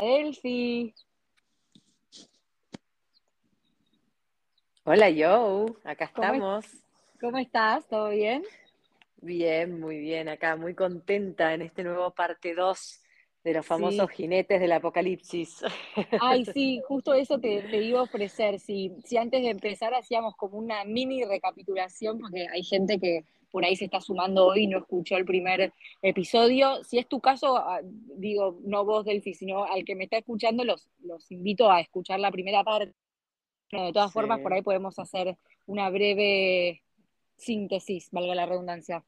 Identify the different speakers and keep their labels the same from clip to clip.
Speaker 1: Delphi.
Speaker 2: Hola Joe, acá estamos.
Speaker 1: ¿Cómo estás? ¿Todo bien?
Speaker 2: Bien, muy bien, acá muy contenta en este nuevo parte 2 de los famosos jinetes del apocalipsis.
Speaker 1: Ay, sí, justo eso te, iba a ofrecer. Si, si antes de empezar hacíamos como una mini recapitulación, porque hay gente que por ahí se está sumando hoy y no escuchó el primer episodio. Si es tu caso, ah, digo, no vos, Delphi, sino al que me está escuchando, los, los invito a escuchar la primera parte. de todas formas, por ahí podemos hacer una breve síntesis, valga la redundancia.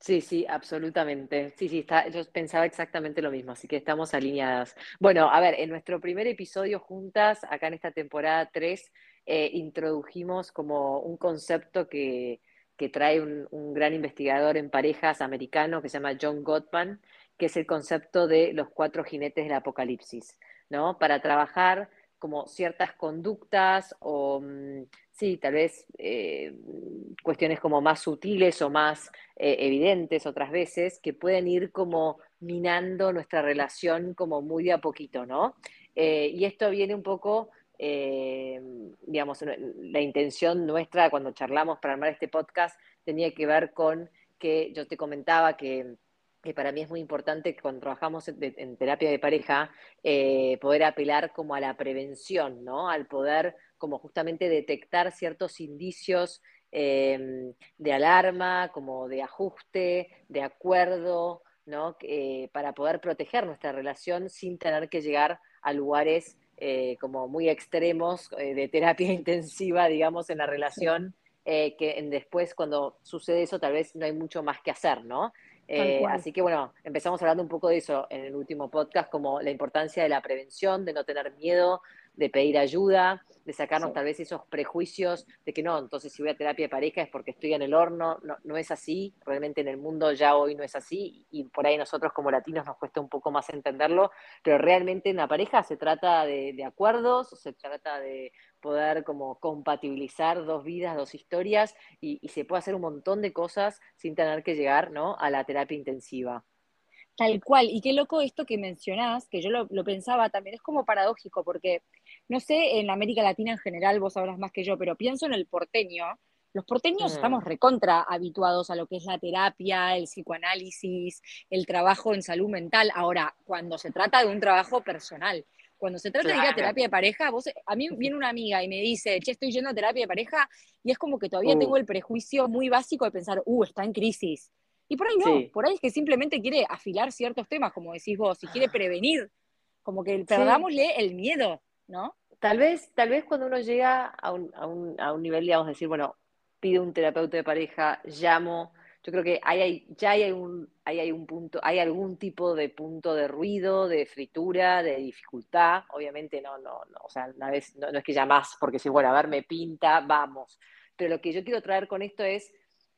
Speaker 2: Sí, sí, absolutamente. Sí, sí, está, yo pensaba exactamente lo mismo, así que estamos alineadas. Bueno, a ver, en nuestro primer episodio juntas, acá en esta temporada 3, eh, introdujimos como un concepto que, que trae un, gran investigador en parejas americano que se llama John Gottman, que es el concepto de los cuatro jinetes del apocalipsis, ¿no? Para trabajar como ciertas conductas o, mm, sí, tal vez eh, cuestiones como más sutiles o más eh, evidentes otras veces, que pueden ir como minando nuestra relación como muy de a poquito, ¿no? Eh, y esto viene un poco, digamos, la intención nuestra cuando charlamos para armar este podcast tenía que ver con que yo te comentaba que que para mí es muy importante cuando trabajamos en, terapia de pareja, eh, poder apelar como a la prevención, ¿no? Al poder como justamente detectar ciertos indicios em, de alarma, como de ajuste, de acuerdo, ¿no? Eh, para poder proteger nuestra relación sin tener que llegar a lugares eh, como muy extremos de terapia intensiva, digamos, en la relación, que después cuando sucede eso tal vez no hay mucho más que hacer, ¿no? Eh, así que bueno, empezamos hablando un poco de eso en el último podcast, como la importancia de la prevención, de no tener miedo, de pedir ayuda, de sacarnos tal vez esos prejuicios de que no, entonces si voy a terapia de pareja es porque estoy en el horno, no, no es así, realmente en el mundo ya hoy no es así y por ahí nosotros como latinos nos cuesta un poco más entenderlo, pero realmente en la pareja se trata de, de acuerdos, se trata de poder como compatibilizar dos vidas, dos historias y, se puede hacer un montón de cosas sin tener que llegar ¿no? a la terapia intensiva.
Speaker 1: Tal cual, y qué loco esto que mencionás, que yo lo, pensaba también, es como paradójico, porque no sé, en América Latina en general, vos sabrás más que yo, pero pienso en el porteño, los porteños mm. estamos recontra habituados a lo que es la terapia, el psicoanálisis, el trabajo en salud mental. Ahora, cuando se trata de un trabajo personal, cuando se trata de ir a terapia de pareja, vos, a mí viene una amiga y me dice, che, estoy yendo a terapia de pareja, y es como que todavía uh. tengo el prejuicio muy básico de pensar, uh, está en crisis. Y por ahí no, por ahí es que simplemente quiere afilar ciertos temas, como decís vos, y quiere prevenir, como que perdámosle el miedo,
Speaker 2: Tal vez, tal vez cuando uno llega a un, a un, a un nivel, digamos, decir, bueno, pido un terapeuta de pareja, llamo, yo creo que hay, ya hay un, hay un punto, hay algún tipo de punto de ruido, de fritura, de dificultad. Obviamente no, no, no, o sea, una vez, no, es que ya más, porque si, bueno, a ver, me pinta, vamos. Pero lo que yo quiero traer con esto es,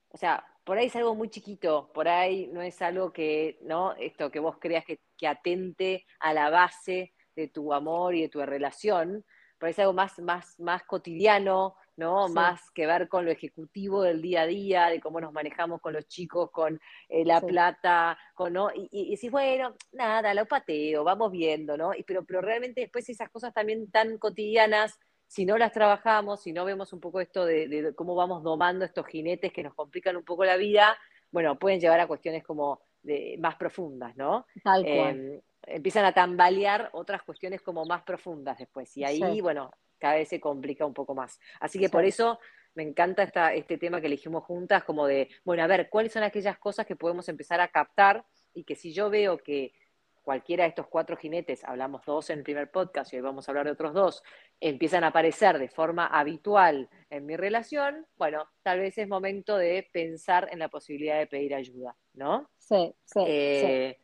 Speaker 2: o sea, por ahí es algo muy chiquito, por ahí no es algo que, ¿no? Esto que vos creas que atente a la base de tu amor y de tu relación, ahí es algo más, más, más cotidiano, ¿no? Más que ver con lo ejecutivo del día a día, de cómo nos manejamos con los chicos, con eh, la plata, con, ¿no? Y, y, decís, bueno, nada, lo pateo, vamos viendo, ¿no? Y, pero, pero realmente después esas cosas también tan cotidianas, si no las trabajamos, si no vemos un poco esto de, cómo vamos domando estos jinetes que nos complican un poco la vida, bueno, pueden llevar a cuestiones como de, más profundas, ¿no?
Speaker 1: Tal cual.
Speaker 2: Em, empiezan a tambalear otras cuestiones como más profundas después. Y ahí, bueno, cada vez se complica un poco más. Así que por eso me encanta esta, este tema que elegimos juntas, como de, bueno, a ver, ¿cuáles son aquellas cosas que podemos empezar a captar y que si yo veo que cualquiera de estos cuatro jinetes, hablamos dos en el primer podcast y hoy vamos a hablar de otros dos, empiezan a aparecer de forma habitual en mi relación, bueno, tal vez es momento de pensar en la posibilidad de pedir ayuda, ¿no?
Speaker 1: Sí, sí. Eh,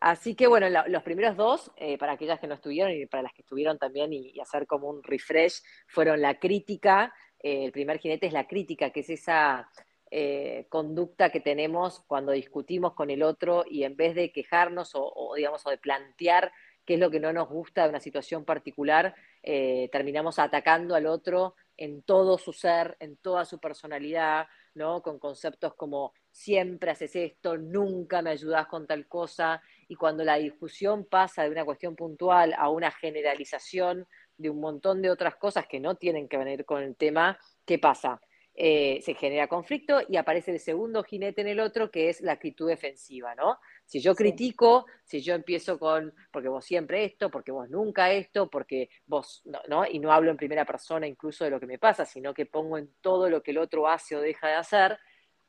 Speaker 2: Así que bueno, los primeros dos, eh, para aquellas que no estuvieron y para las que estuvieron también y, hacer como un refresh, fueron la crítica. Eh, el primer jinete es la crítica, que es esa eh, conducta que tenemos cuando discutimos con el otro y en vez de quejarnos o, digamos, o de plantear qué es lo que no nos gusta de una situación particular, terminamos atacando al otro en todo su ser, en toda su personalidad, ¿no? Con conceptos como siempre haces esto, nunca me ayudas con tal cosa, y cuando la discusión pasa de una cuestión puntual a una generalización de un montón de otras cosas que no tienen que venir con el tema, ¿qué pasa? Eh, se genera conflicto y aparece el segundo jinete en el otro, que es la actitud defensiva, ¿no? Si yo critico, si yo empiezo con, porque vos siempre esto, porque vos nunca esto, porque vos, ¿no? Y no hablo en primera persona incluso de lo que me pasa, sino que pongo en todo lo que el otro hace o deja de hacer,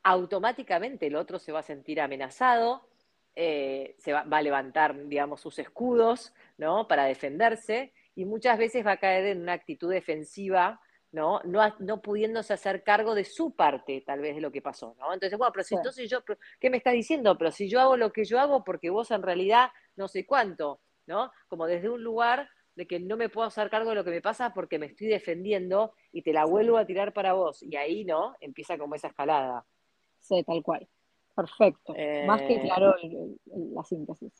Speaker 2: automáticamente el otro se va a sentir amenazado, eh, se va, a levantar, digamos, sus escudos, ¿no? Para defenderse y muchas veces va a caer en una actitud defensiva, ¿no? No, no pudiéndose hacer cargo de su parte, tal vez, de lo que pasó, ¿no? Entonces, bueno, pero si entonces yo, ¿qué me estás diciendo? Pero si yo hago lo que yo hago porque vos en realidad no sé cuánto, ¿no? Como desde un lugar de que no me puedo hacer cargo de lo que me pasa porque me estoy defendiendo y te la vuelvo a tirar para vos. Y ahí, ¿no? Empieza como esa escalada.
Speaker 1: Sí, tal cual. Perfecto. Más que eh, claro la síntesis.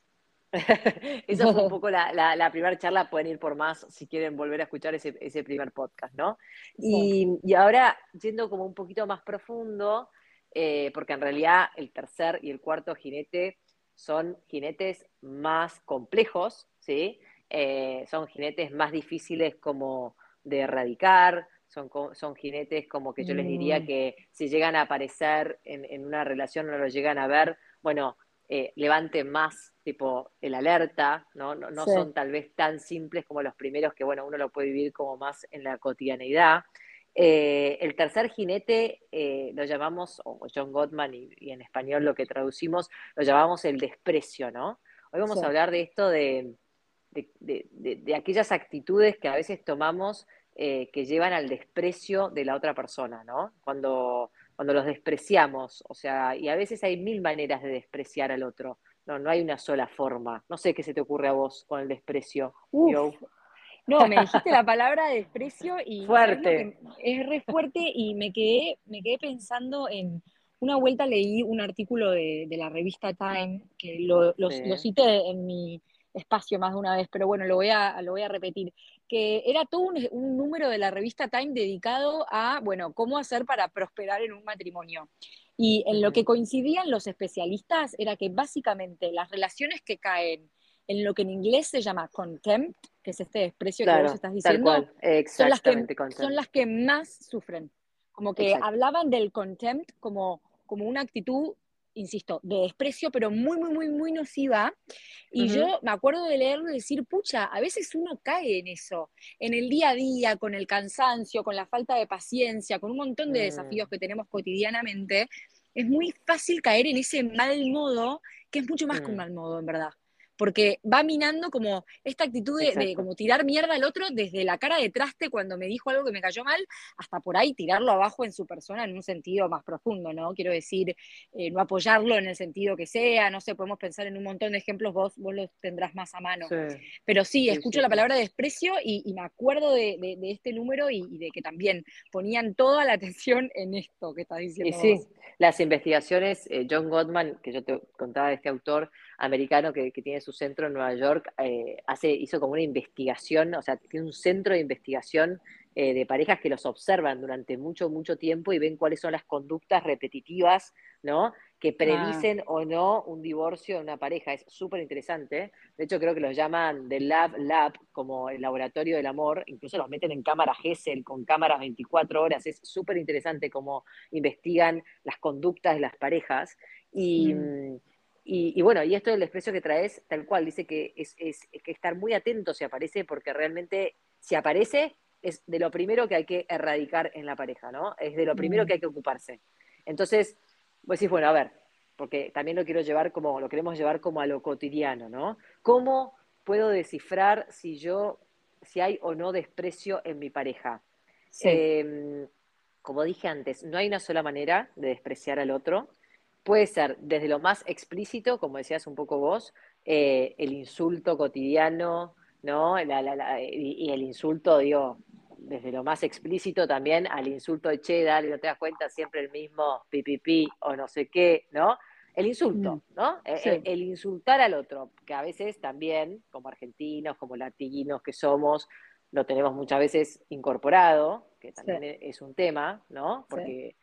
Speaker 2: Esa fue un poco la, primera charla, pueden ir por más si quieren volver a escuchar ese, primer podcast, ¿no? Y, ahora, yendo como un poquito más profundo, eh, porque en realidad el tercer y el cuarto jinete son jinetes más complejos, ¿sí? Eh, son jinetes más difíciles como de erradicar, son, son jinetes como que yo les diría mm. que si llegan a aparecer en, en una relación, no lo llegan a ver, bueno, eh, levante más tipo el alerta, ¿no? No, son tal vez tan simples como los primeros que, bueno, uno lo puede vivir como más en la cotidianeidad. Eh, el tercer jinete eh, lo llamamos, o John Gottman y, en español lo que traducimos, lo llamamos el desprecio, ¿no? Hoy vamos a hablar de esto de, de, aquellas actitudes que a veces tomamos que llevan al desprecio de la otra persona, ¿no? Cuando cuando los despreciamos, o sea, y a veces hay mil maneras de despreciar al otro, no, no hay una sola forma. No sé qué se te ocurre a vos con el desprecio.
Speaker 1: No, me dijiste la palabra desprecio y
Speaker 2: fuerte.
Speaker 1: Es re fuerte y me quedé, me quedé pensando en una vuelta leí un artículo de, la revista Time, que lo, cité en mi espacio más de una vez, pero bueno, lo voy a, lo voy a repetir que era todo un, número de la revista Time dedicado a, bueno, cómo hacer para prosperar en un matrimonio. Y en lo que coincidían los especialistas era que básicamente las relaciones que caen en lo que en inglés se llama contempt, que es este desprecio que vos estás diciendo, son, las que, son las que más sufren. Como que hablaban del contempt como, como una actitud insisto, de desprecio, pero muy, muy, muy, muy nociva. Y yo me acuerdo de leerlo y decir, pucha, a veces uno cae en eso, en el día a día, con el cansancio, con la falta de paciencia, con un montón de desafíos mm. que tenemos cotidianamente. Es muy fácil caer en ese mal modo, que es mucho más que un mm. mal modo, en verdad porque va minando como esta actitud de, como tirar mierda al otro desde la cara de traste cuando me dijo algo que me cayó mal, hasta por ahí tirarlo abajo en su persona en un sentido más profundo, ¿no? Quiero decir, eh, no apoyarlo en el sentido que sea, no sé, podemos pensar en un montón de ejemplos, vos, vos los tendrás más a mano. Pero sí, escucho la palabra desprecio y, me acuerdo de, este número y, de que también ponían toda la atención en esto que estás diciendo.
Speaker 2: Y sí, las investigaciones, eh, John Gottman, que yo te contaba de este autor, americano que, tiene su centro en Nueva York, eh, hace, hizo como una investigación, o sea, tiene un centro de investigación eh, de parejas que los observan durante mucho, mucho tiempo y ven cuáles son las conductas repetitivas, ¿no? Que predicen o no un divorcio de una pareja. Es súper interesante. De hecho, creo que los llaman The Lab Lab, como el laboratorio del amor. Incluso los meten en cámara GESEL, con cámaras 24 horas. Es súper interesante cómo investigan las conductas de las parejas. Y. Mm. Mm, y, bueno, y esto del desprecio que traes, tal cual, dice que es, es, que estar muy atento si aparece, porque realmente si aparece es de lo primero que hay que erradicar en la pareja, ¿no? Es de lo primero que hay que ocuparse. Entonces, vos decís, bueno, a ver, porque también lo quiero llevar como, lo queremos llevar como a lo cotidiano, ¿no? ¿Cómo puedo descifrar si yo, si hay o no desprecio en mi pareja? Em, como dije antes, no hay una sola manera de despreciar al otro puede ser desde lo más explícito, como decías un poco vos, eh, el insulto cotidiano, ¿no? y, el insulto, digo, desde lo más explícito también al insulto de che, dale, no te das cuenta, siempre el mismo pipipi o no sé qué, ¿no? El insulto, mm. ¿no? E, el, insultar al otro, que a veces también, como argentinos, como latinos que somos, lo tenemos muchas veces incorporado, que también es un tema, ¿no? Porque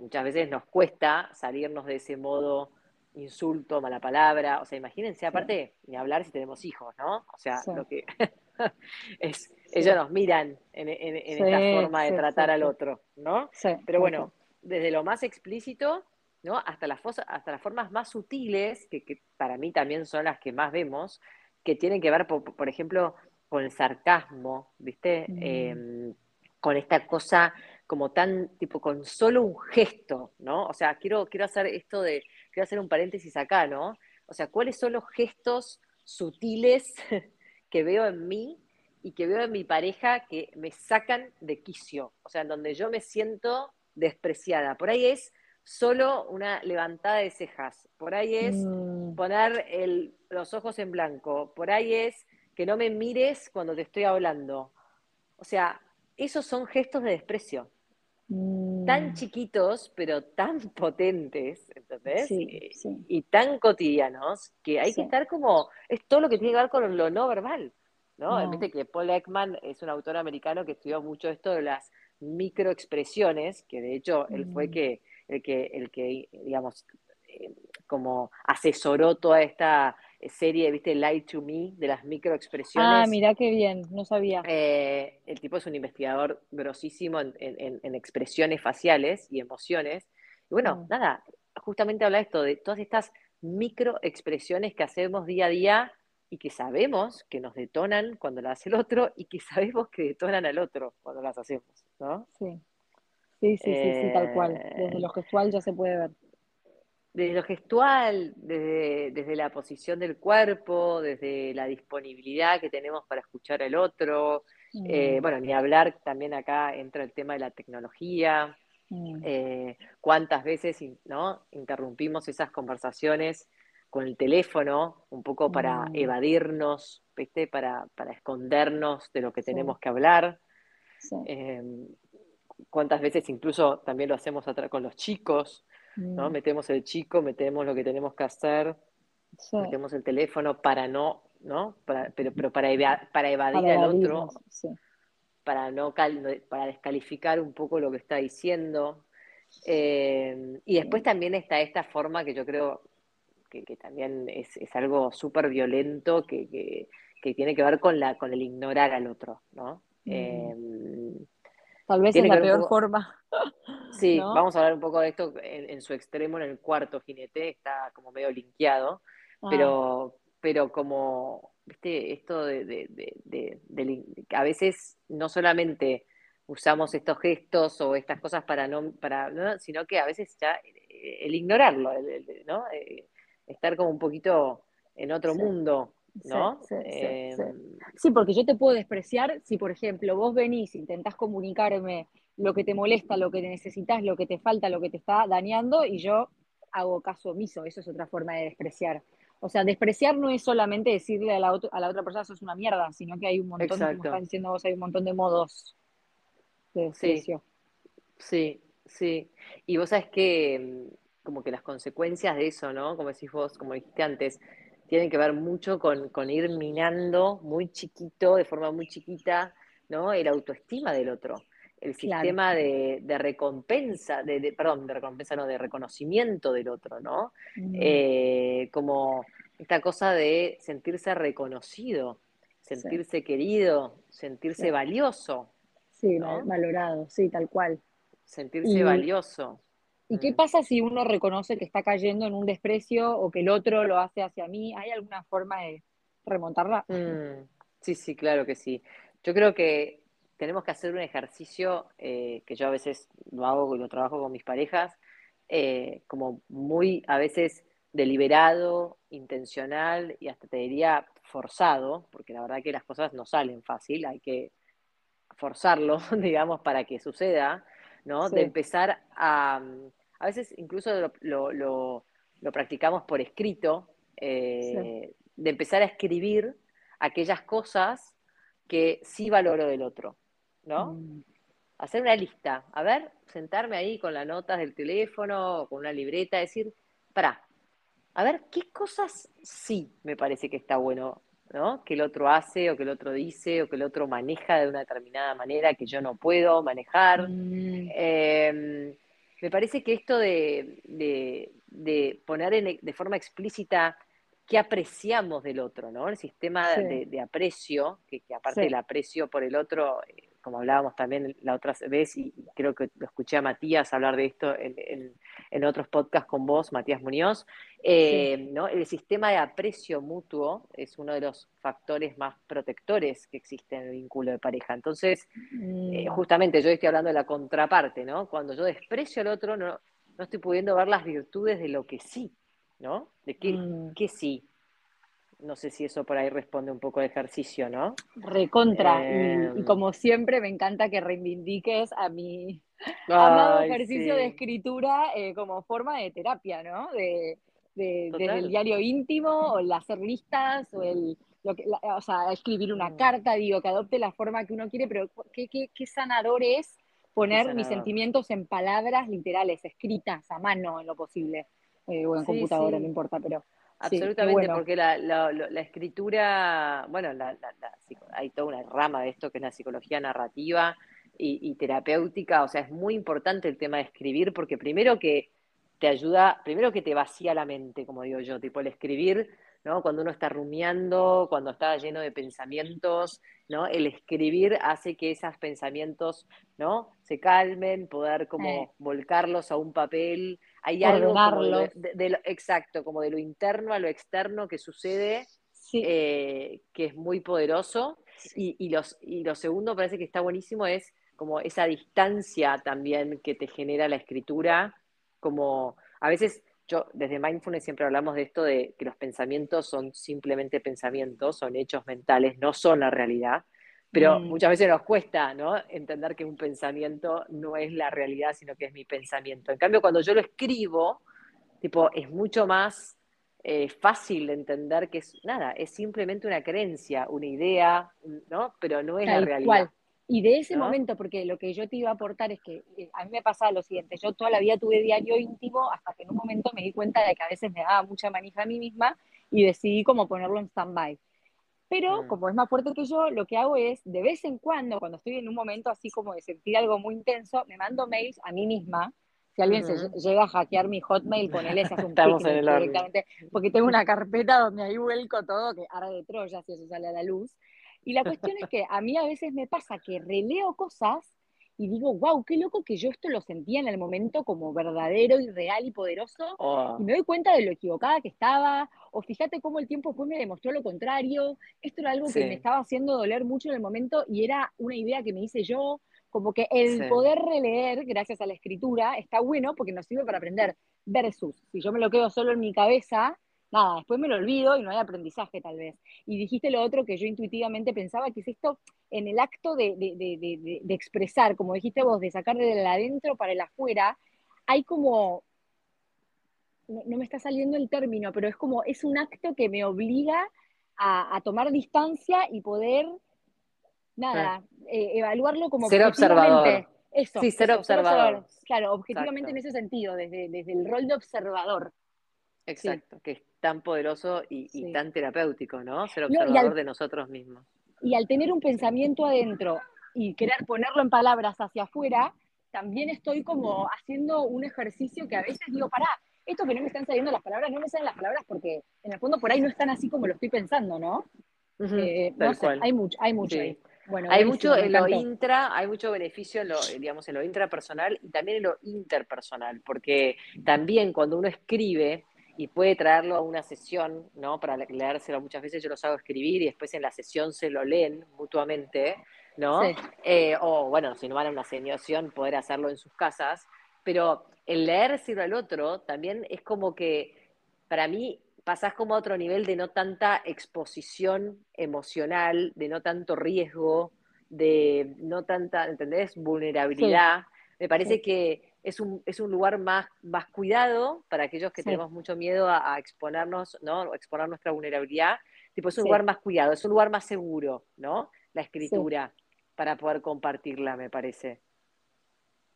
Speaker 2: muchas veces nos cuesta salirnos de ese modo insulto, mala palabra, o sea, imagínense, aparte, ni hablar si tenemos hijos, ¿no? O sea, lo que es, ellos nos miran en, esta forma de tratar al otro, ¿no? Pero bueno, desde lo más explícito, ¿no? Hasta las, hasta las formas más sutiles, que, para mí también son las que más vemos, que tienen que ver, por, ejemplo, con el sarcasmo, ¿viste? Mm. Em, con esta cosa como tan, tipo, con solo un gesto, ¿no? O sea, quiero, quiero hacer esto de, quiero hacer un paréntesis acá, ¿no? O sea, ¿cuáles son los gestos sutiles que veo en mí y que veo en mi pareja que me sacan de quicio? O sea, en donde yo me siento despreciada. Por ahí es solo una levantada de cejas, por ahí es mm. poner los ojos en blanco, por ahí es que no me mires cuando te estoy hablando. O sea, esos son gestos de desprecio. Tan mm. chiquitos, pero tan potentes, ¿entendés? Eh, y tan cotidianos, que hay que estar como, es todo lo que tiene que ver con lo no verbal, ¿no? Viste que Paul Ekman es un autor americano que estudió mucho esto de las microexpresiones, que de hecho él fue mm. que, el que, el que, digamos, eh, como asesoró toda esta serie, viste, Light to Me, de las microexpresiones.
Speaker 1: Ah, mira qué bien, no sabía.
Speaker 2: Eh, el tipo es un investigador grosísimo en, expresiones faciales y emociones. Y bueno, mm. nada, justamente habla esto de todas estas microexpresiones que hacemos día a día y que sabemos que nos detonan cuando las hace el otro y que sabemos que detonan al otro cuando las hacemos, ¿no?
Speaker 1: Sí. Sí, sí, sí, sí, tal cual. Desde lo gestual ya se puede ver
Speaker 2: desde lo gestual, desde, la posición del cuerpo, desde la disponibilidad que tenemos para escuchar al otro. Eh, mm. bueno, ni hablar, también acá entra el tema de la tecnología. Mm. Eh, cuántas veces ¿no? interrumpimos esas conversaciones con el teléfono, un poco para mm. evadirnos, Para, para escondernos de lo que tenemos que hablar. Eh, cuántas veces incluso también lo hacemos con los chicos, ¿no? Mm. Metemos el chico, metemos lo que tenemos que hacer, metemos el teléfono para no, ¿no? Para, pero, pero para, para evadir al otro, para no para descalificar un poco lo que está diciendo. Eh, y después también está esta forma que yo creo que, también es, algo súper violento que, tiene que ver con la con el ignorar al otro, ¿no? Mm.
Speaker 1: Em, Tal vez es la peor forma.
Speaker 2: Sí, vamos a hablar un poco de esto en, su extremo, en el cuarto jinete, está como medio linkeado, ah. pero, pero como, viste, esto de, de, a veces no solamente usamos estos gestos o estas cosas para no, para, sino que a veces ya eh, el ignorarlo, ¿no? Eh, estar como un poquito en otro mundo, ¿no?
Speaker 1: Em, sí, porque yo te puedo despreciar si, por ejemplo, vos venís, intentás comunicarme lo que te molesta, lo que necesitas, lo que te falta, lo que te está dañando, y yo hago caso omiso. Eso es otra forma de despreciar. O sea, despreciar no es solamente decirle a la, a la otra persona sos una mierda, sino que hay un montón, como están diciendo vos, hay un montón de modos de desprecio.
Speaker 2: Sí, sí. Y vos sabes que mm, como que las consecuencias de eso, ¿no? Como decís vos, como dijiste antes, tienen que ver mucho con, ir minando muy chiquito, de forma muy chiquita, ¿no? El autoestima del otro, el sistema de, recompensa, de, perdón, de recompensa, no, de reconocimiento del otro, ¿no? Mm. Eh, como esta cosa de sentirse reconocido, sentirse querido, sentirse valioso.
Speaker 1: Sí, valorado, sí, tal cual.
Speaker 2: Sentirse valioso.
Speaker 1: ¿Y qué mm. pasa si uno reconoce que está cayendo en un desprecio o que el otro lo hace hacia mí? ¿Hay alguna forma de remontarla?
Speaker 2: Mm, sí, sí, claro que sí. Yo creo que tenemos que hacer un ejercicio eh, que yo a veces lo hago y lo trabajo con mis parejas, eh, como muy a veces deliberado, intencional y hasta te diría forzado, porque la verdad que las cosas no salen fácil, hay que forzarlo, digamos, para que suceda, ¿no? De empezar a, a veces incluso lo, lo, lo, practicamos por escrito, eh, de empezar a escribir aquellas cosas que sí valoro del otro, ¿no? Mm. Hacer una lista, a ver, sentarme ahí con las notas del teléfono, con una libreta, decir, para, a ver, ¿qué cosas sí me parece que está bueno, ¿no? Que el otro hace, o que el otro dice, o que el otro maneja de una determinada manera que yo no puedo manejar. Mm. Em, me parece que esto de, de, poner de forma explícita qué apreciamos del otro, ¿no? El sistema de, aprecio, que, aparte del aprecio por el otro, eh, como hablábamos también la otra vez, y creo que lo escuché a Matías hablar de esto en, otros podcasts con vos, Matías Muñoz, eh, ¿no? El sistema de aprecio mutuo es uno de los factores más protectores que existe en el vínculo de pareja. Entonces, eh, mm. justamente yo estoy hablando de la contraparte, ¿no? Cuando yo desprecio al otro, no, no estoy pudiendo ver las virtudes de lo que sí ¿no? De qué, mm. sí. No sé si eso por ahí responde un poco de ejercicio, ¿no?
Speaker 1: Recontra. y, em. como siempre, me encanta que reivindiques a mi amado ejercicio de escritura eh, como forma de terapia, ¿no? De, desde el diario íntimo, o el hacer listas, o el lo que, o sea, escribir una mm. carta, digo, que adopte la forma que uno quiere, pero qué, qué, qué sanador es poner mis sentimientos en palabras literales, escritas a mano en lo posible. Eh, o en computadora, no importa, pero...
Speaker 2: Absolutamente, porque la, la, escritura, bueno, hay toda una rama de esto que es la psicología narrativa y, terapéutica, o sea, es muy importante el tema de escribir porque primero que te ayuda, primero que te vacía la mente, como digo yo, tipo el escribir, ¿no? Cuando uno está rumiando, cuando está lleno de pensamientos, ¿no? El escribir hace que esos pensamientos, ¿no? Se calmen, poder como volcarlos a un papel, hay algo de, lo, exacto, como de lo interno a lo externo que sucede, eh, que es muy poderoso. Y, los, y lo segundo parece que está buenísimo es como esa distancia también que te genera la escritura, como a veces yo desde Mindfulness siempre hablamos de esto de que los pensamientos son simplemente pensamientos, son hechos mentales, no son la realidad. Pero mm. muchas veces nos cuesta, ¿no? Entender que un pensamiento no es la realidad, sino que es mi pensamiento. En cambio, cuando yo lo escribo, tipo, es mucho más eh, fácil de entender que es nada, es simplemente una creencia, una idea, ¿no? Pero no es la realidad.
Speaker 1: Y de ese momento, porque lo que yo te iba a aportar es que eh, a mí me pasaba lo siguiente, yo toda la vida tuve diario íntimo hasta que en un momento me di cuenta de que a veces me daba mucha manija a mí misma y decidí como ponerlo en stand-by. Pero como es más fuerte que yo, lo que hago es, de vez en cuando, cuando estoy en un momento así como de sentir algo muy intenso, me mando mails a mí misma. Si alguien se llega a hackear mi hotmail, ponele ese
Speaker 2: el directamente,
Speaker 1: porque tengo una carpeta donde ahí vuelco todo, que ahora de Troya si eso sale a la luz. Y la cuestión es que a mí a veces me pasa que releo cosas y digo, wow, qué loco que yo esto lo sentía en el momento como verdadero y real y poderoso, oh. y me doy cuenta de lo equivocada que estaba, o fíjate cómo el tiempo después me demostró lo contrario, esto era algo que me estaba haciendo doler mucho en el momento y era una idea que me hice yo, como que el poder releer gracias a la escritura está bueno porque nos sirve para aprender, versus si yo me lo quedo solo en mi cabeza, nada, después me lo olvido y no hay aprendizaje tal vez. Y dijiste lo otro que yo intuitivamente pensaba, que es esto en el acto de, expresar, como dijiste vos, de sacar del adentro para el afuera, hay como, no, me está saliendo el término, pero es como, es un acto que me obliga a, tomar distancia y poder, nada, eh, evaluarlo como...
Speaker 2: Ser observador. Eso, sí, ser observador.
Speaker 1: Claro, objetivamente en ese sentido, desde, desde el rol de observador.
Speaker 2: Exacto, que es tan poderoso y, tan terapéutico, ¿no? Ser observador de nosotros mismos.
Speaker 1: Y al tener un pensamiento adentro y querer ponerlo en palabras hacia afuera, también estoy como haciendo un ejercicio que a veces digo, pará, esto que no me están saliendo las palabras, no me salen las palabras porque en el fondo por ahí no están así como lo estoy pensando, ¿no?
Speaker 2: Eh, no sé,
Speaker 1: hay mucho, hay mucho ahí.
Speaker 2: Bueno, hay mucho en lo intra, hay mucho beneficio en lo, digamos, en lo intrapersonal y también en lo interpersonal, porque también cuando uno escribe, y puede traerlo a una sesión, ¿no? Para leérselo muchas veces yo los hago escribir y después en la sesión se lo leen mutuamente, ¿no? Eh, o bueno, si no van a una sesión, poder hacerlo en sus casas, pero el leérselo al otro también es como que, para mí, pasás como a otro nivel de no tanta exposición emocional, de no tanto riesgo, de no tanta, ¿entendés? Vulnerabilidad. Me parece que es un, es un lugar más, más cuidado para aquellos que tenemos mucho miedo a, exponernos, ¿no? exponer nuestra vulnerabilidad. Tipo, es un lugar más cuidado, es un lugar más seguro, ¿no? La escritura, para poder compartirla, me parece.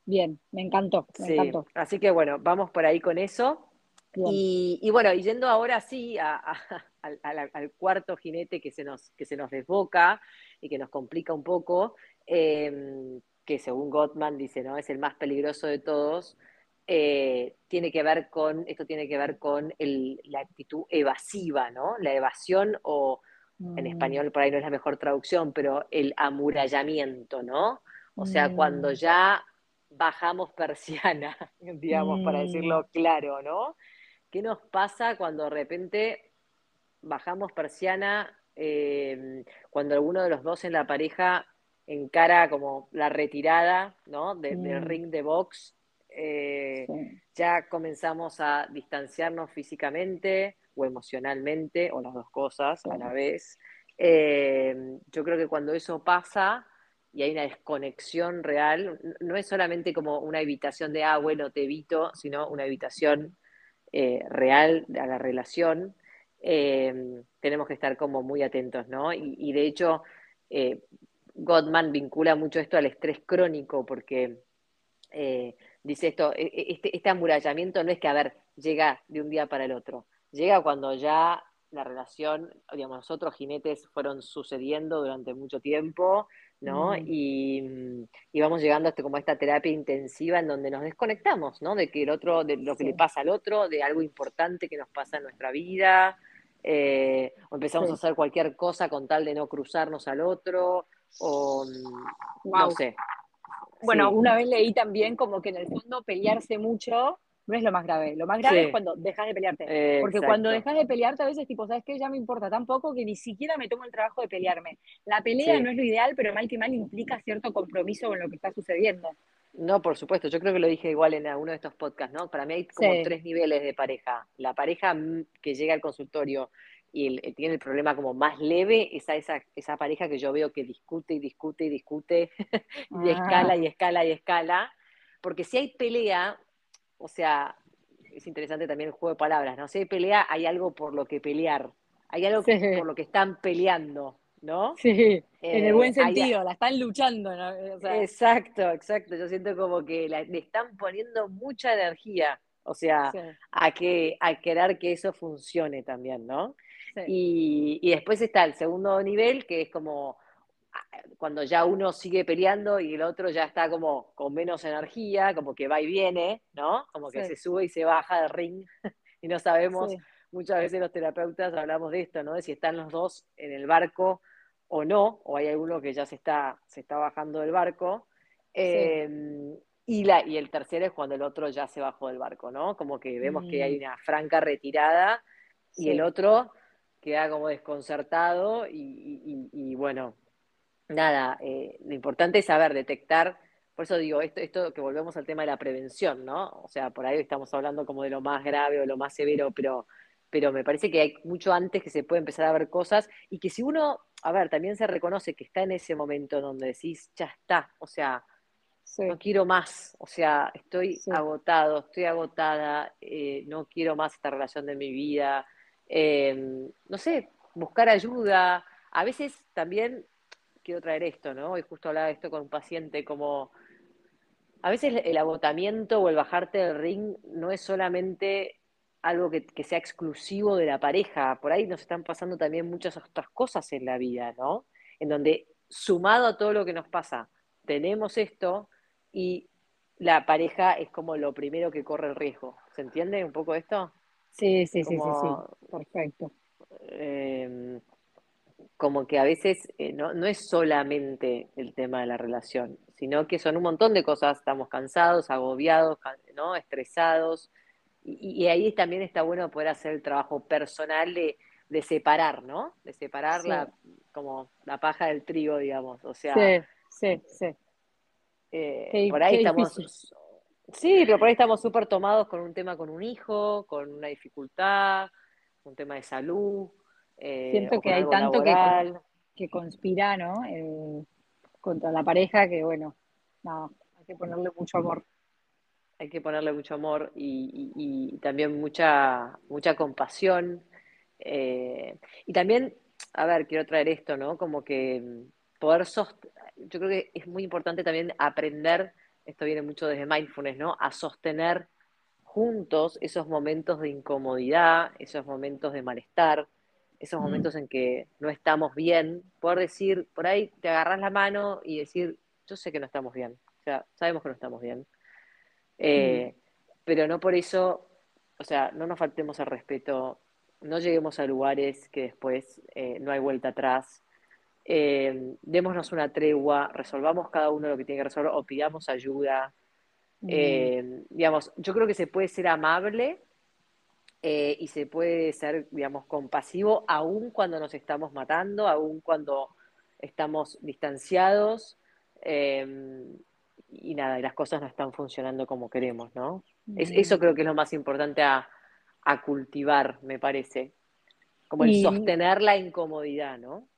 Speaker 1: Bien, me encantó, me encantó.
Speaker 2: Así que bueno, vamos por ahí con eso. Y, bueno, y yendo ahora sí al, cuarto jinete que se nos, que se nos desboca y que nos complica un poco, eh, que según Gottman dice, ¿no? Es el más peligroso de todos, eh, tiene que ver con, esto tiene que ver con la actitud evasiva, ¿no? La evasión o en
Speaker 1: Mm,
Speaker 2: español por ahí no es la mejor traducción, pero el amurallamiento, ¿no? O sea, cuando
Speaker 1: mm,
Speaker 2: ya bajamos persiana, digamos, para
Speaker 1: mm,
Speaker 2: decirlo claro, ¿no? ¿Qué nos pasa cuando de repente bajamos persiana, eh, cuando alguno de los dos en la pareja encara como la retirada, ¿no? de- del
Speaker 1: mm,
Speaker 2: ring de box, eh,
Speaker 1: sí,
Speaker 2: ya comenzamos a distanciarnos físicamente o emocionalmente, o las dos cosas a la vez. Eh, yo creo que cuando eso pasa y hay una desconexión real, no es solamente como una evitación de, ah, bueno, te evito, sino una evitación eh, real a la relación, tenemos que estar como muy atentos, ¿no? Y, y de hecho, Gottman vincula mucho esto al estrés crónico, porque eh, dice esto, e- e- este, este amurallamiento no es que, a ver, llega de un día para el otro, llega cuando ya la relación, digamos, los otros jinetes fueron sucediendo durante mucho tiempo, ¿no?
Speaker 1: mm,
Speaker 2: Y, y vamos llegando hasta como a esta terapia intensiva en donde nos desconectamos, ¿no? De que el otro, de lo que le pasa al otro, de algo importante que nos pasa en nuestra vida, eh, o empezamos a hacer cualquier cosa con tal de no cruzarnos al otro, o mm, no sé,
Speaker 1: Bueno,
Speaker 2: sí,
Speaker 1: una vez leí también como que en el fondo pelearse mucho no es lo más grave. Lo más grave es cuando dejas de pelearte. Porque cuando dejas de pelearte, a veces, tipo, ¿sabes qué? Ya me importa tan poco que ni siquiera me tomo el trabajo de pelearme. La pelea no es lo ideal, pero mal que mal implica cierto compromiso con lo que está sucediendo.
Speaker 2: No, por supuesto, yo creo que lo dije igual en alguno de estos podcasts, ¿no? Para mí hay como
Speaker 1: Sí,
Speaker 2: tres niveles de pareja. La pareja que llega al consultorio y el- eh, tiene el problema como más leve, esa, esa, esa pareja que yo veo que discute y discute y discute y escala
Speaker 1: Ah,
Speaker 2: y escala y escala, porque si hay pelea, o sea, es interesante también el juego de palabras, ¿no? Si hay pelea, hay algo por lo que pelear, hay algo
Speaker 1: sí,
Speaker 2: por lo que están peleando, ¿no?
Speaker 1: sí, en el buen
Speaker 2: Eh, hay,
Speaker 1: sentido, la están luchando, ¿no? O sea,
Speaker 2: Exacto, exacto. Yo siento como que la- le están poniendo mucha energía, o sea,
Speaker 1: sí,
Speaker 2: a que, a querer que eso funcione también, ¿no?
Speaker 1: sí,
Speaker 2: Y, y después está el segundo nivel, que es como ah, cuando ya uno sigue peleando y el otro ya está como con menos energía, como que va y viene, ¿no? Como que
Speaker 1: sí,
Speaker 2: se sube y se baja del ring y no sabemos, muchas veces los terapeutas hablamos de esto, ¿no? De si están los dos en el barco o no, o hay alguno que ya se está, se está bajando del barco.
Speaker 1: sí.
Speaker 2: Eh, y, la, y el tercero es cuando el otro ya se bajó del barco, ¿no? Como que vemos que hay
Speaker 1: Mm,
Speaker 2: una franca retirada y el otro queda como desconcertado y, y, y bueno, nada, eh, lo importante es saber detectar, por eso digo, esto, esto que volvemos al tema de la prevención, ¿no? O sea, por ahí estamos hablando como de lo más grave o lo más severo, pero, pero me parece que hay mucho antes que se puede empezar a ver cosas y que si uno, a ver, también se reconoce que está en ese momento donde decís, ya está, o sea, no quiero más, o sea, estoy
Speaker 1: sí.
Speaker 2: agotado, estoy agotada, eh, no quiero más esta relación de mi vida, eh, no sé, buscar ayuda. A veces también quiero traer esto, ¿no? Hoy justo hablaba de esto con un paciente, como a veces el agotamiento o el bajarte del ring no es solamente algo que, que sea exclusivo de la pareja, por ahí nos están pasando también muchas otras cosas en la vida, ¿no? En donde sumado a todo lo que nos pasa, tenemos esto y la pareja es como lo primero que corre el riesgo. ¿Se entiende un poco esto?
Speaker 1: Sí, sí, sí, sí, sí. Perfecto.
Speaker 2: eh, como que a veces eh, no, no es solamente el tema de la relación, sino que son un montón de cosas. Estamos cansados, agobiados, ¿no? estresados. Y, y ahí también está bueno poder hacer el trabajo personal de, de separar, ¿no? De separar
Speaker 1: Sí,
Speaker 2: la, como la paja del trigo, digamos. O sea,
Speaker 1: sí, sí, sí.
Speaker 2: eh,
Speaker 1: Qué,
Speaker 2: por ahí
Speaker 1: difícil.
Speaker 2: estamos, sí, pero por ahí estamos súper tomados con un tema con un hijo, con una dificultad, un tema de salud, eh,
Speaker 1: Siento que hay tanto que,
Speaker 2: laboral.
Speaker 1: que conspira, ¿no? Eh, contra la pareja que, bueno, nada, hay que ponerle mucho amor.
Speaker 2: Hay que ponerle mucho amor y, y- y también mucha, mucha compasión. eh, y también, a ver, quiero traer esto, ¿no? Como que mm, poder sostener, yo creo que es muy importante también aprender, esto viene mucho desde mindfulness, ¿no? A sostener juntos esos momentos de incomodidad, esos momentos de malestar, esos
Speaker 1: Mm,
Speaker 2: momentos en que no estamos bien, poder decir, por ahí te agarras la mano y decir, yo sé que no estamos bien, o sea, sabemos que no estamos bien,
Speaker 1: mm,
Speaker 2: eh, pero no por eso, o sea, no nos faltemos el respeto, no lleguemos a lugares que después eh, no hay vuelta atrás. Eh, démonos una tregua, resolvamos cada uno lo que tiene que resolver o pidamos ayuda. Eh, digamos, yo creo que se puede ser amable y se puede ser, digamos, compasivo aún cuando nos estamos matando, aún cuando estamos distanciados eh, y nada, y las cosas no están funcionando como queremos, ¿no? eso creo que es lo más importante a, cultivar, me parece. Como el sostener la incomodidad, ¿no?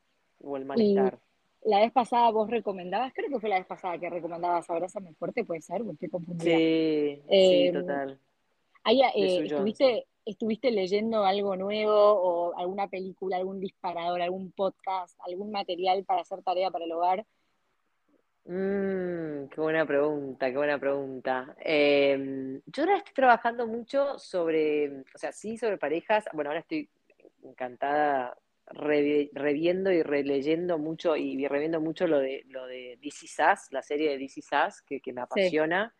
Speaker 2: O el malestar.
Speaker 1: La vez pasada vos recomendabas, creo que fue la vez pasada que recomendabas Abrázame Fuerte, puede ser, estoy confundida.
Speaker 2: Sí, sí, em, total.
Speaker 1: Eh, estuviste, ¿Estuviste leyendo algo nuevo o alguna película, algún disparador, algún podcast, algún material para hacer tarea para el hogar?
Speaker 2: Mm, qué buena pregunta, qué buena pregunta. Em, yo ahora estoy trabajando mucho sobre, o sea, sí, sobre parejas. Bueno, ahora estoy encantada reviendo y releyendo mucho y reviendo mucho lo de lo de DC Sass, la serie de DC Sass, que, me apasiona.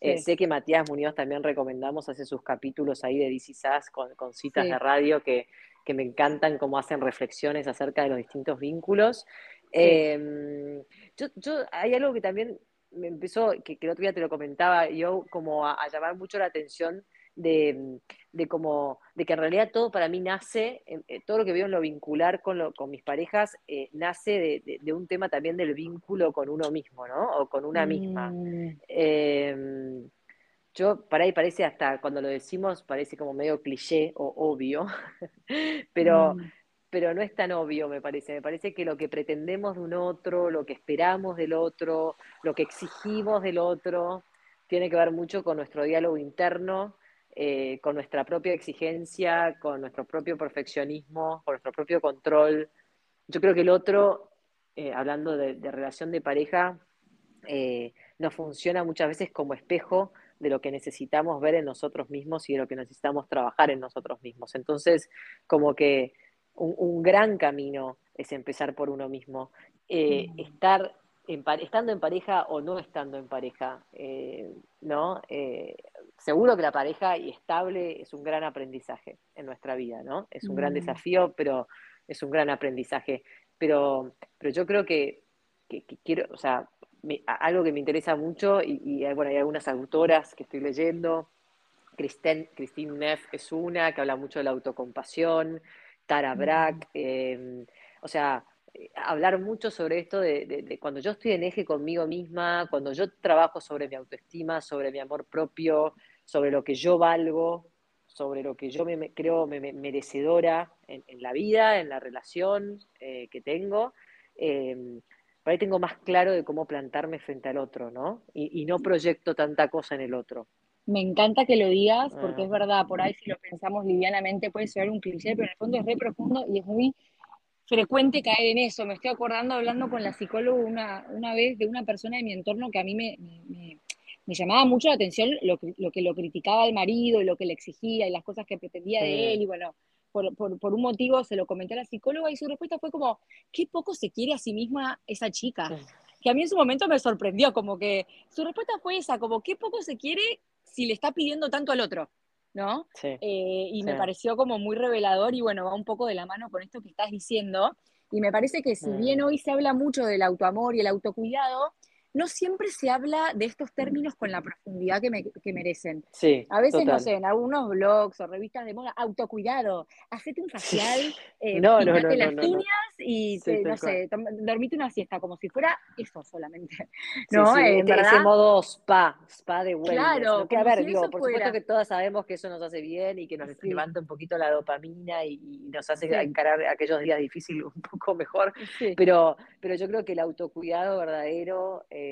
Speaker 2: Eh, sé que Matías Muñoz también recomendamos, hace sus capítulos ahí de DC Sass con, citas de radio que, me encantan cómo hacen reflexiones acerca de los distintos vínculos. Em, yo, hay algo que también me empezó, que, que el otro día te lo comentaba, yo como a llamar mucho la atención de, de, como, de que en realidad todo para mí nace, eh, todo lo que veo en lo vincular con, lo, con mis parejas, eh, nace de, un tema también del vínculo con uno mismo, ¿no? O con una misma. Mm. Em, yo, para ahí parece hasta, cuando lo decimos, parece como medio cliché o obvio, pero, mm. Pero no es tan obvio, me parece. Me parece que lo que pretendemos de un otro, lo que esperamos del otro, lo que exigimos del otro, tiene que ver mucho con nuestro diálogo interno eh, con nuestra propia exigencia, con nuestro propio perfeccionismo, con nuestro propio control. Yo creo que el otro, eh, hablando de, relación de pareja, eh, nos funciona muchas veces como espejo de lo que necesitamos ver en nosotros mismos y de lo que necesitamos trabajar en nosotros mismos. Entonces, como que un, gran camino es empezar por uno mismo. Mm. estar estando en pareja o no estando en pareja, ¿no? seguro que la pareja y estable es un gran aprendizaje en nuestra vida, ¿no? Es un gran mm. desafío, pero es un gran aprendizaje. Pero, pero yo creo que, quiero, o sea, algo que me interesa mucho, y, bueno, hay algunas autoras que estoy leyendo, Christine, Christine Neff es una, que habla mucho de la autocompasión, Tara mm. Brack, em, o sea, hablar mucho sobre esto de, cuando yo estoy en eje conmigo misma, cuando yo trabajo sobre mi autoestima, sobre mi amor propio, sobre lo que yo valgo, sobre lo que yo me, creo merecedora en, la vida, en la relación eh, que tengo. Eh, por ahí tengo más claro de cómo plantarme frente al otro, ¿no? Y, no proyecto tanta cosa en el otro.
Speaker 1: Me encanta que lo digas, porque es ah. verdad, por ahí si lo pensamos livianamente puede ser un cliché, pero en el fondo es re profundo y es muy frecuente caer en eso. Me estoy acordando hablando con la psicóloga una, una vez de una persona de mi entorno que a mí me, me, llamaba mucho la atención lo, lo, que lo criticaba al marido y lo que le exigía y las cosas que pretendía de él. Y bueno, por, por, por, un motivo se lo comenté a la psicóloga y su respuesta fue como, qué poco se quiere a sí misma esa chica. Que a mí en su momento me sorprendió, como que su respuesta fue esa, como qué poco se quiere si le está pidiendo tanto al otro. ¿no? Eh, y me pareció como muy revelador y bueno, va un poco de la mano con esto que estás diciendo. Y me parece que si bien mm. hoy se habla mucho del autoamor y el autocuidado, no siempre se habla de estos términos con la profundidad que, merecen.
Speaker 2: Sí,
Speaker 1: a veces, no sé, en algunos blogs o revistas de moda, autocuidado, hacete un facial, eh,
Speaker 2: no, no, no,
Speaker 1: las uñas y, no sé, dormite una siesta, como si fuera eso solamente. ¿no?
Speaker 2: Sí, eh, ese modo spa, spa de wellness. Claro, que a ver, digo, por supuesto que todas sabemos que eso nos hace bien y que nos levanta un poquito la dopamina y, nos hace encarar aquellos días difíciles un poco mejor, pero, pero yo creo que el autocuidado verdadero... Em,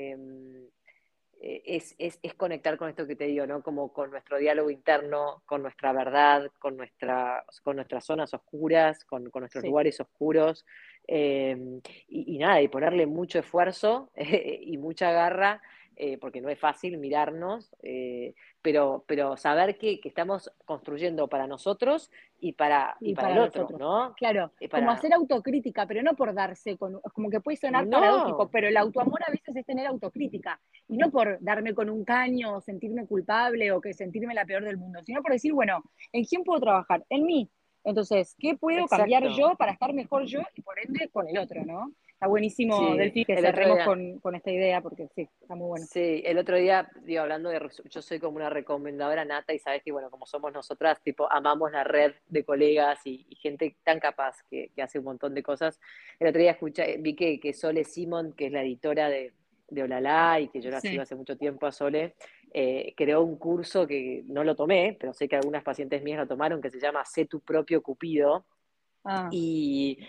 Speaker 2: eh, es, es, es, conectar con esto que te digo, ¿no? Como con nuestro diálogo interno, con nuestra verdad, con, nuestra, con nuestras zonas oscuras, con, con nuestros lugares oscuros, em, y, nada, y ponerle mucho esfuerzo y mucha garra eh, porque no es fácil mirarnos, eh, pero, pero saber que, estamos construyendo para nosotros y para, y, para, el otro, ¿no?
Speaker 1: Claro, como hacer autocrítica, pero no por darse, con, como que puede sonar paradójico, pero el autoamor a veces es tener autocrítica, y no por darme con un caño o sentirme culpable o que sentirme la peor del mundo, sino por decir, bueno, ¿en quién puedo trabajar? En mí. Entonces, ¿qué puedo cambiar yo para estar mejor yo y por ende con el otro, ¿no? Está buenísimo, sí, Delphi, que cerremos con, esta idea, porque sí, está muy bueno.
Speaker 2: Sí, el otro día, digo, hablando de, yo soy como una recomendadora nata y sabes que, bueno, como somos nosotras, tipo, amamos la red de colegas y, gente tan capaz que, hace un montón de cosas. El otro día escuché, vi que, que Sole Simon, que es la editora de, de Olala y que yo la sigo hace mucho tiempo a Sole, eh, creó un curso que no lo tomé, pero sé que algunas pacientes mías lo tomaron, que se llama Sé tu propio Cupido. Ah. Y,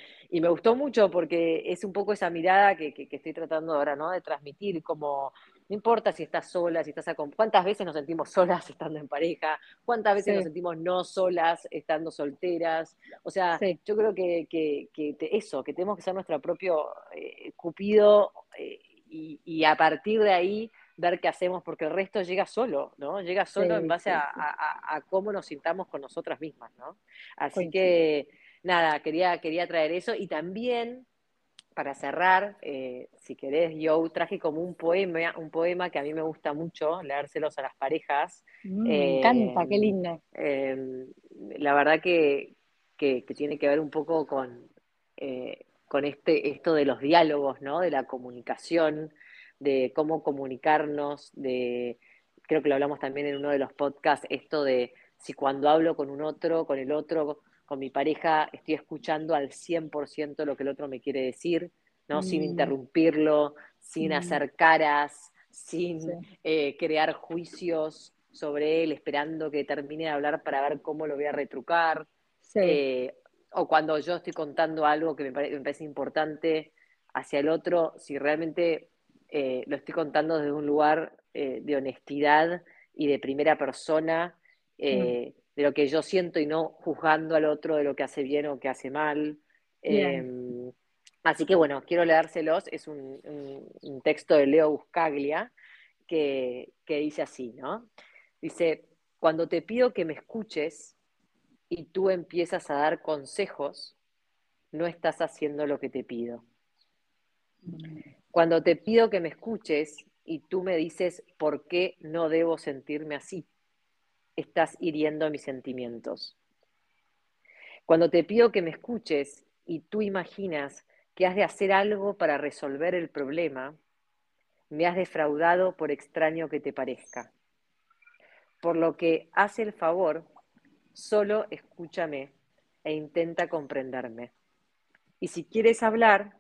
Speaker 2: me gustó mucho porque es un poco esa mirada que, estoy tratando ahora, ¿no? De transmitir, como no importa si estás sola, si estás cuántas veces nos sentimos solas estando en pareja, cuántas veces nos sentimos no solas estando solteras. O sea, yo creo que, eso, que tenemos que ser nuestro propio eh, cupido eh, y, a partir de ahí ver qué hacemos, porque el resto llega solo, ¿no? Llega solo en base a, cómo nos sintamos con nosotras mismas, ¿no? Así que nada, quería, quería traer eso y también para cerrar, eh, si querés, yo traje como un poema, un poema que a mí me gusta mucho leérselos a las parejas.
Speaker 1: Mm, me encanta, qué lindo.
Speaker 2: Em, la verdad que, tiene que ver un poco con, eh, con este, esto de los diálogos, ¿no? De la comunicación, de cómo comunicarnos, de creo que lo hablamos también en uno de los podcasts, esto de si cuando hablo con un otro, con el otro, con mi pareja estoy escuchando al 100% lo que el otro me quiere decir, ¿no? Sin mm. interrumpirlo, sin mm. hacer caras, sin eh, crear juicios sobre él, esperando que termine de hablar para ver cómo lo voy a retrucar. Eh, o cuando yo estoy contando algo que me, parece importante hacia el otro, si realmente eh, lo estoy contando desde un lugar de honestidad y de primera persona, mm de lo que yo siento y no juzgando al otro de lo que hace bien o que hace mal. Em, así que bueno, quiero leérselos. Es un, texto de Leo Buscaglia que, que dice así, ¿no? Dice, cuando te pido que me escuches y tú empiezas a dar consejos, no estás haciendo lo que te pido. Cuando te pido que me escuches y tú me dices por qué no debo sentirme así, estás hiriendo mis sentimientos. Cuando te pido que me escuches y tú imaginas que has de hacer algo para resolver el problema, me has defraudado por extraño que te parezca. Por lo que haz el favor, solo escúchame e intenta comprenderme. Y si quieres hablar,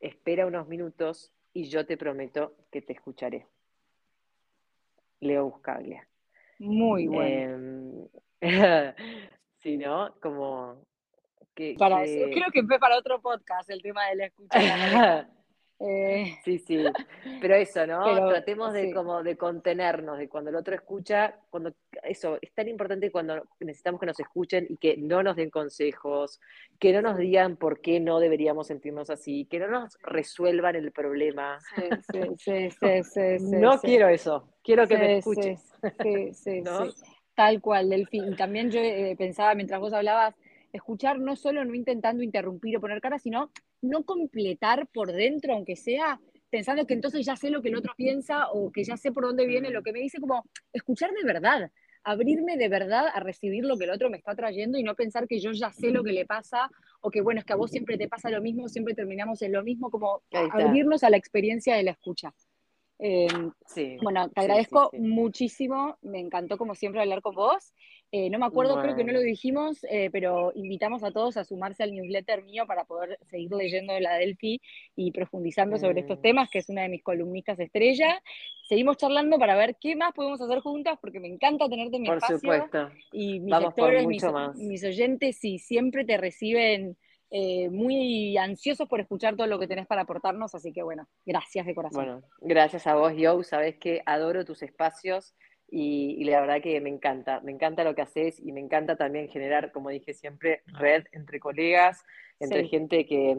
Speaker 2: espera unos minutos y yo te prometo que te escucharé. Leo Buscaglia.
Speaker 1: Muy bueno.
Speaker 2: Em, sí, ¿no? Como
Speaker 1: que, para creo que fue para otro podcast el tema de la escucha.
Speaker 2: Eh, sí, sí, pero eso, ¿no? Tratemos de como de contenernos, de cuando el otro escucha, cuando eso, es tan importante cuando necesitamos que nos escuchen y que no nos den consejos, que no nos digan por qué no deberíamos sentirnos así, que no nos resuelvan el problema.
Speaker 1: Sí, sí, sí, sí,
Speaker 2: No quiero eso, quiero que me escuches.
Speaker 1: Sí, sí, Tal cual, Delfín. Y también yo eh, pensaba mientras vos hablabas, escuchar no solo no intentando interrumpir o poner cara, sino no completar por dentro, aunque sea pensando que entonces ya sé lo que el otro piensa o que ya sé por dónde viene lo que me dice, como escuchar de verdad, abrirme de verdad a recibir lo que el otro me está trayendo y no pensar que yo ya sé lo que le pasa o que bueno, es que a vos siempre te pasa lo mismo, siempre terminamos en lo mismo, como abrirnos a la experiencia de la escucha. Em, bueno, te agradezco muchísimo, me encantó como siempre hablar con vos. Eh, no me acuerdo, creo que no lo dijimos, eh, pero invitamos a todos a sumarse al newsletter mío para poder seguir leyendo la Delphi y profundizando sobre estos mm. temas, que es una de mis columnistas estrella. Seguimos charlando para ver qué más podemos hacer juntas, porque me encanta tenerte en mi
Speaker 2: por Supuesto.
Speaker 1: Y mis lectores, mis, mis oyentes, si siempre te reciben eh, muy ansiosos por escuchar todo lo que tenés para aportarnos, así que bueno, gracias de corazón.
Speaker 2: Bueno, gracias a vos, Joe, sabes que adoro tus espacios y, la verdad que me encanta, me encanta lo que haces y me encanta también generar, como dije siempre, red entre colegas, entre gente que,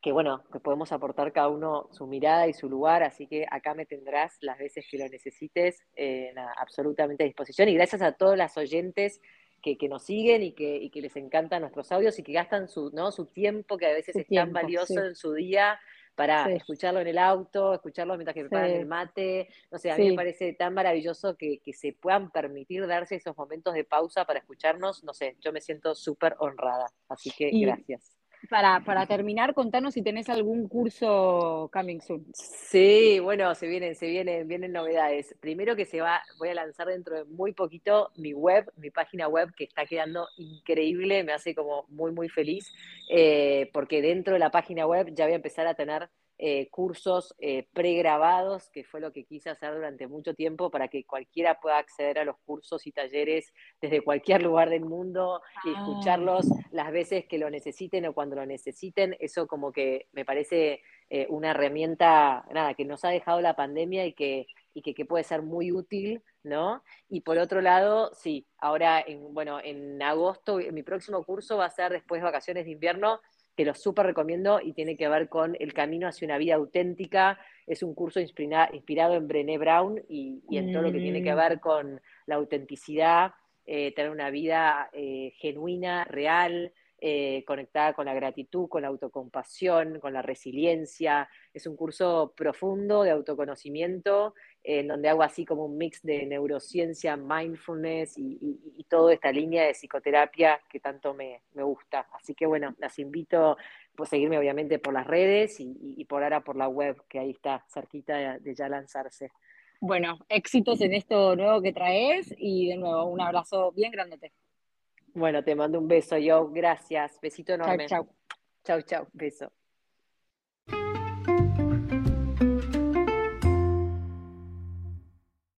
Speaker 2: que bueno, que podemos aportar cada uno su mirada y su lugar, así que acá me tendrás las veces que lo necesites, eh, absolutamente a disposición. Y gracias a todos las oyentes que, nos siguen y que, y que, les encantan nuestros audios y que gastan su, ¿no? su tiempo, que a veces es tan valioso en su día para escucharlo en el auto, escucharlo mientras que preparan el mate. No sé, a mí me parece tan maravilloso que, que, se puedan permitir darse esos momentos de pausa para escucharnos. No sé, yo me siento súper honrada. Así que gracias.
Speaker 1: Para, para terminar, contanos si tenés algún curso coming soon.
Speaker 2: Sí, bueno, se vienen, se vienen, vienen novedades. Primero que se va, voy a lanzar dentro de muy poquito mi web, mi página web que está quedando increíble, me hace como muy, muy feliz, eh, porque dentro de la página web ya voy a empezar a tener eh, cursos eh, pregrabados, que fue lo que quise hacer durante mucho tiempo para que cualquiera pueda acceder a los cursos y talleres desde cualquier lugar del mundo y ah. escucharlos las veces que lo necesiten o cuando lo necesiten. Eso como que me parece eh, una herramienta, nada, que nos ha dejado la pandemia y que y que, puede ser muy útil, ¿no? Y por otro lado, sí, ahora, en, bueno, en agosto, mi próximo curso va a ser después de vacaciones de invierno, te lo súper recomiendo y tiene que ver con el camino hacia una vida auténtica. Es un curso inspirado en Brené Brown y, en todo lo que tiene que mm. ver con la autenticidad, eh, tener una vida eh, genuina, real, eh, conectada con la gratitud, con la autocompasión, con la resiliencia. Es un curso profundo de autoconocimiento, en donde hago así como un mix de neurociencia, mindfulness y, toda esta línea de psicoterapia que tanto me, gusta. Así que bueno, las invito a pues, seguirme obviamente por las redes y, por ahora por la web, que ahí está, cerquita de, de ya lanzarse.
Speaker 1: Bueno, éxitos en esto nuevo que traes y de nuevo un abrazo bien grandote.
Speaker 2: Bueno, te mando un beso yo. Gracias. Besito enorme.
Speaker 1: Chau, chau.
Speaker 2: Chau, chau. Beso.